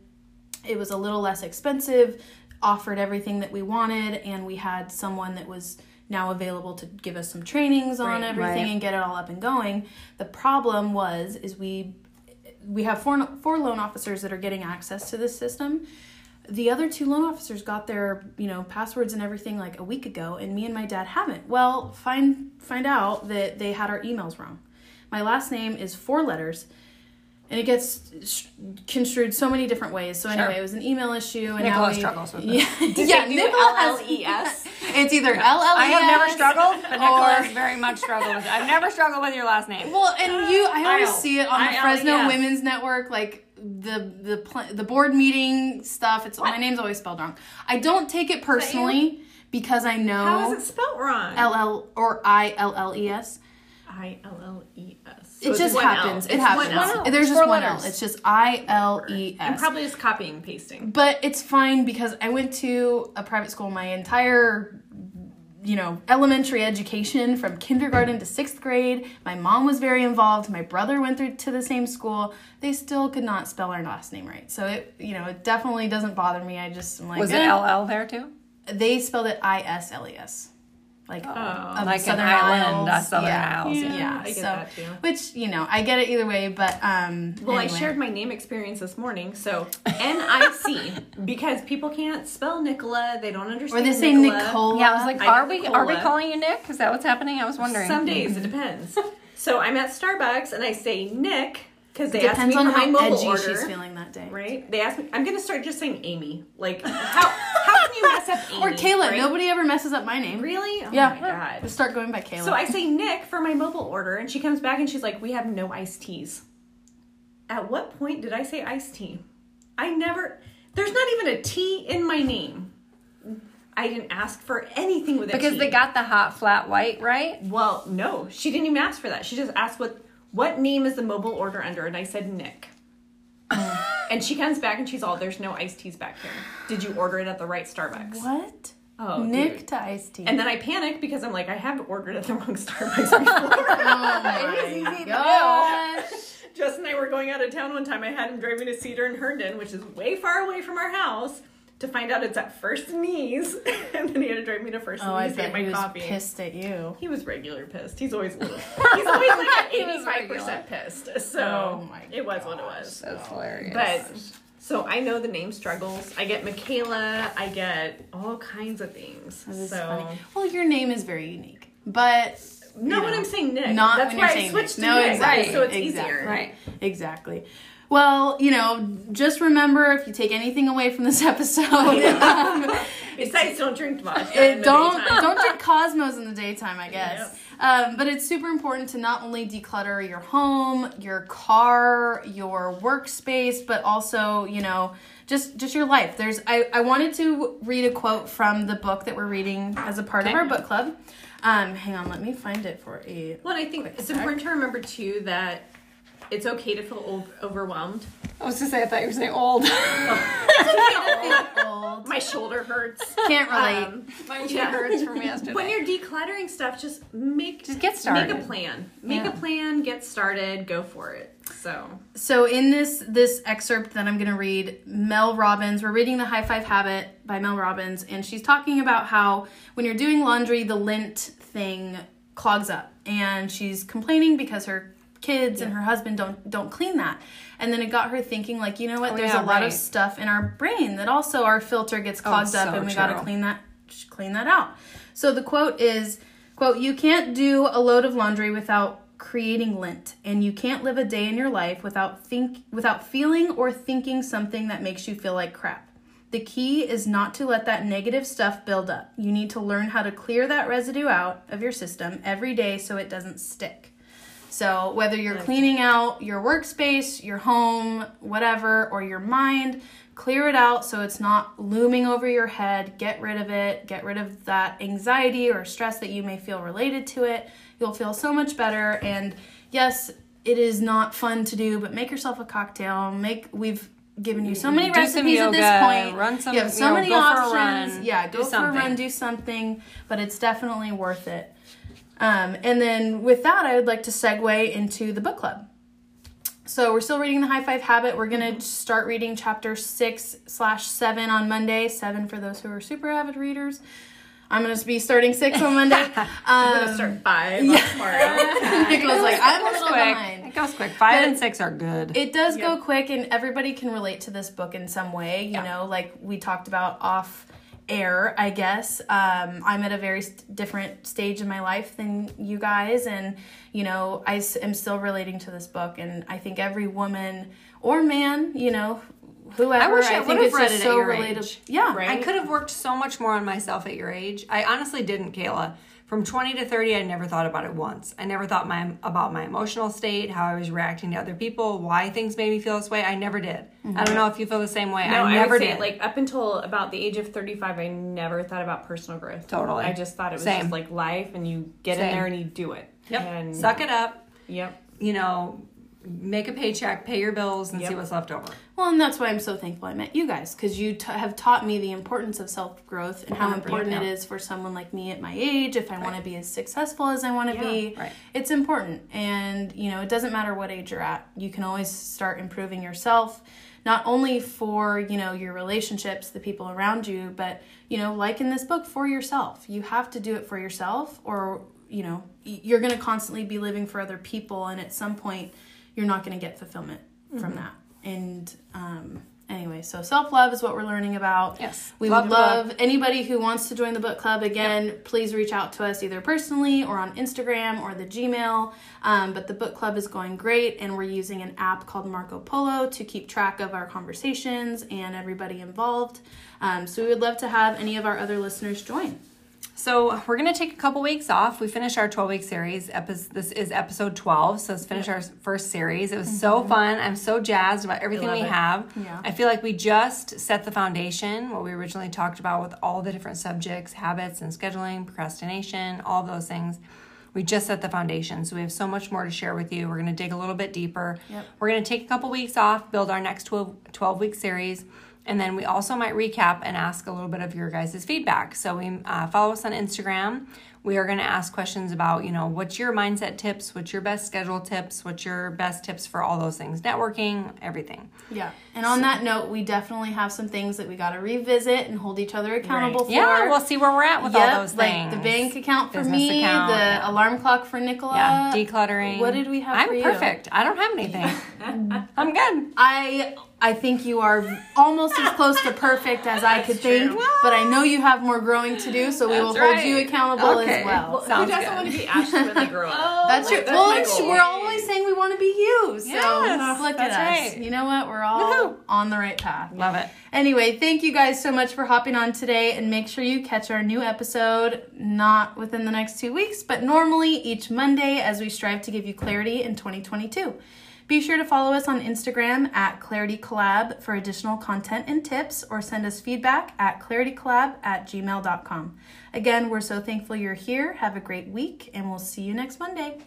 S2: It was a little less expensive, offered everything that we wanted, and we had someone that was now available to give us some trainings on
S1: Right,
S2: everything
S3: right.
S2: and get it all up and going. The problem was is we we have four four loan officers that are getting access to this system. The other two loan officers got their, you know, passwords and everything like a week ago, and me and my dad haven't. Well, find find out that they had our emails wrong. My last name is four letters, and it gets sh- construed so many different ways. So anyway,
S3: Sure.
S2: it was an email issue, and
S3: Nicola
S2: now we,
S3: struggles with
S2: yeah,
S3: this.
S2: yeah,
S1: do
S2: Nicola has-
S1: LLES?
S2: It's either LLES.
S3: I have never struggled, but Nicola very much struggled with it. I've never struggled with your last name.
S2: Well, and you, I always see it on the. Fresno Women's Network, like the the pl- the board meeting stuff. It's my name's always spelled wrong. I don't take it personally because I know
S1: is it spelled wrong?
S2: L L or I L L E S.
S1: I L L E S.
S2: It just happens. It happens. There's just one. L. It's just I L E
S1: I'm probably just copying and pasting.
S2: But it's fine because I went to a private school my entire you know, elementary education from kindergarten to sixth grade. My mom was very involved. My brother went through to the same school. They still could not spell our last name right. So it, you know, it definitely doesn't bother me. I just am like,
S3: Was it
S2: eh.
S3: LL there too?
S2: They spelled it I S L E S, like of
S3: like
S2: Southern
S3: an island,
S2: Isles.
S3: Southern
S2: yeah.
S3: Isles.
S2: Yeah,
S3: Yeah.
S1: I get
S2: so
S1: that too.
S2: which you know, I get it either way. But um,
S1: Well,
S2: anyway.
S1: I shared my name experience this morning. So N I C because people can't spell Nicola. They don't understand.
S2: or they say
S1: Nicola.
S2: Nicola.
S3: Yeah, I was like,
S1: I
S3: are we
S1: the
S3: are we calling you Nick? Is that what's happening? I was wondering.
S1: Some days it depends. So I'm at Starbucks and I say Nick because they asked me
S2: on
S1: for my mobile
S2: edgy
S1: order.
S2: she's feeling that day.
S1: Right? They asked me. I'm gonna start just saying Amy. Like how how can you mess up Amy?
S2: Or Kayla.
S1: right?
S2: Nobody ever messes up my name.
S1: Really? Oh
S2: Yeah.
S1: my god.
S2: Just start going by Kayla.
S1: So I say Nick for my mobile order, and she comes back and she's like, "We have no iced teas." At what point did I say iced tea? I never. There's not even a T in my name. I didn't ask for anything with a
S3: because
S1: T.
S3: they got the hot flat white right.
S1: Well, no, she didn't even ask for that. She just asked what what name is the mobile order under, and I said Nick. and she comes back and she's all, "There's no iced teas back here. Did you order it at the right Starbucks?"
S2: what?
S1: Oh,
S2: Nick
S1: dude.
S2: to iced tea.
S1: And then I panic because I'm like, I have ordered at the wrong Starbucks before.
S2: oh my gosh.
S1: Jess and I were going out of town one time. I had him driving to Cedar and Herndon, which is way far away from our house, to find out it's at First Nees, and then he had to drive me to First
S2: Oh, I
S1: Nees to
S2: bet
S1: get
S2: he
S1: my
S2: was
S1: coffee.
S2: pissed at you.
S1: He was regular pissed. He's always little. He's always like eighty-five percent pissed. So
S2: Oh my
S1: it was what it was.
S3: That's hilarious.
S1: But so I know the name struggles. I get Michaela. I get all kinds of things.
S2: That is
S1: so
S2: funny. Well, your name is very unique, but
S1: not
S2: you
S1: when
S2: know,
S1: I'm saying Nick.
S2: not
S1: That's
S2: when
S1: why
S2: you're
S1: I
S2: saying
S1: switched
S2: Nick.
S1: to
S2: No,
S1: Nick,
S2: exactly,
S1: so it's
S2: exactly.
S1: easier.
S3: right.
S2: Exactly. Well, you know, just remember if you take anything away from this episode, um,
S1: Besides, don't drink in
S2: it, don't don't drink Cosmos in the daytime, I guess. Um, but it's super important to not only declutter your home, your car, your workspace, but also you know just just your life. There's I I wanted to read a quote from the book that we're reading as a part
S3: Okay.
S2: of our book club. Um, hang on, let me find it for a.
S1: Well, I think it's
S2: sec.
S1: important to remember too that it's okay to feel o- overwhelmed.
S3: I was gonna say I thought you were saying old.
S2: Old.
S1: My shoulder hurts.
S2: Can't relate.
S1: Um,
S3: My
S1: Yeah.
S3: hurts from yesterday.
S1: when you're decluttering stuff, just make
S3: Just get started.
S1: Make a plan. Make
S3: Yeah.
S1: a plan. Get started. Go for it. So
S2: So in this this excerpt that I'm going to read, Mel Robbins, we're reading The High Five Habit by Mel Robbins and she's talking about how when you're doing laundry the lint thing clogs up and she's complaining because her kids and her husband don't don't clean that. And then it got her thinking like, you know what,
S3: Oh,
S2: there's
S3: yeah,
S2: a lot of stuff in our brain that also our filter gets oh, clogged
S3: so
S2: up and we got to clean that clean that out. So the quote is quote you can't do a load of laundry without creating lint and you can't live a day in your life without think without feeling or thinking something that makes you feel like crap. The key is not to let that negative stuff build up. You need to learn how to clear that residue out of your system every day so it doesn't stick. So, whether you're cleaning out your workspace, your home, whatever, or your mind, clear it out so it's not looming over your head. Get rid of it. Get rid of that anxiety or stress that you may feel related to it. You'll feel so much better. And yes, it is not fun to do, but make yourself a cocktail. Make we've given you so many
S3: Do
S2: recipes at this point.
S3: run some-
S2: you have so
S3: you know,
S2: many
S3: go for a
S2: options.
S3: run,
S2: yeah,
S3: do
S2: go for a run,
S3: something.
S2: do something, but it's definitely worth it. Um, and then with that, I would like to segue into the book club. So we're still reading the High Five Habit. We're gonna start reading chapter six slash seven on Monday. Seven for those who are super avid readers. I'm gonna be starting six on Monday. Um,
S1: I'm gonna start five on tomorrow.
S2: Nicola's like I'm a
S3: It goes
S2: little
S3: quick.
S2: behind.
S3: It goes quick. Five
S2: But-
S3: and six are good.
S2: It does go quick, and everybody can relate to this book in some way. You
S3: Yeah.
S2: know, like we talked about off air, I guess. Um, I'm at a very st- different stage in my life than you guys, and you know, I s- am still relating to this book, and I think every woman or man, you know, whoever,
S3: I wish I
S2: think
S3: would've read
S2: just
S3: it at your
S2: relatable.
S3: age.
S2: Yeah,
S1: Right.
S3: I could have worked so much more on myself at your age. I honestly didn't, Kayla. From 20 to 30, I never thought about it once. I never thought my about my emotional state, how I was reacting to other people, why things made me feel this way. I never did. I don't mm-hmm. know if you feel the same way.
S1: No,
S3: I
S1: I,
S3: never
S1: say,
S3: did.
S1: like up until about the age of 35, I never thought about personal growth.
S3: Totally.
S1: I just thought it was
S3: Same.
S1: just like life, and you get
S3: Same.
S1: in there and you do it.
S3: yep.
S1: And
S3: Suck it up.
S1: Yep.
S3: You know, make a paycheck, pay your bills, and
S1: Yep.
S3: see what's left over.
S2: Well, and that's why I'm so thankful I met you guys because you t- have taught me the importance of self growth and how important it is for someone like me at my age. If I want to be as successful as I want to be,
S3: right.
S2: it's important. And you know, it doesn't matter what age you're at. You can always start improving yourself, not only for you know your relationships, the people around you, but you know, like in this book, for yourself. You have to do it for yourself, or you know, you're going to constantly be living for other people, and at some point, you're not going to get fulfillment from that. And um, anyway, so self love is what we're learning about.
S3: Yes.
S2: We
S3: Love
S2: would
S3: book.
S2: love anybody who wants to join the book club. Again, please reach out to us either personally or on Instagram or the Gmail. Um, but the book club is going great, and we're using an app called Marco Polo to keep track of our conversations and everybody involved. Um, so we would love to have any of our other listeners join.
S3: So we're gonna take a couple weeks off. We finished our twelve week series. This is episode twelve, so let's finish our first series. It was mm-hmm. so fun. I'm so jazzed about everything we
S1: it.
S3: have.
S2: Yeah.
S3: I feel like we just set the foundation. What we originally talked about with all the different subjects, habits, and scheduling, procrastination, all those things. We just set the foundation, so we have so much more to share with you. We're going to dig a little bit deeper.
S2: Yep.
S3: We're going to take a couple weeks off, build our next 12, 12 week series, and then we also might recap and ask a little bit of your guys' feedback. So we uh, follow us on Instagram. We are going to ask questions about, you know, what's your mindset tips? What's your best schedule tips? What's your best tips for all those things? Networking, everything.
S2: Yeah. And on that note, we definitely have some things that we got to revisit and hold each other accountable for.
S3: Yeah, we'll see where we're at with all
S2: Yep,
S3: those
S2: like
S3: things.
S2: the bank account for
S3: Business
S2: me,
S3: account,
S2: the
S3: yeah.
S2: alarm clock for Nicola.
S3: Yeah, decluttering.
S2: What did we have
S3: I'm
S2: for you?
S3: perfect. I don't have anything. I'm good.
S2: I I think you are almost as close to perfect as I could think, but I know you have more growing to do, so we will
S3: That's
S2: hold you accountable
S3: Okay.
S2: as well.
S3: Well,
S1: Who
S3: Sounds
S1: doesn't
S3: good.
S1: want to be Ashley when they grow up?
S2: That's true.
S1: that's
S2: well,
S1: my goal.
S2: we're always saying we want to be you. So
S3: Yes,
S2: look at us.
S3: right.
S2: You know what? We're all
S3: Woohoo.
S2: on the right path.
S3: Love it.
S2: Anyway, thank you guys so much for hopping on today, and make sure you catch our new episode not within the next two weeks, but normally each Monday as we strive to give you clarity in 2022. Be sure to follow us on Instagram at Clarity Collab for additional content and tips, or send us feedback at claritycollab at gmail.com. Again, we're so thankful you're here. Have a great week, and we'll see you next Monday.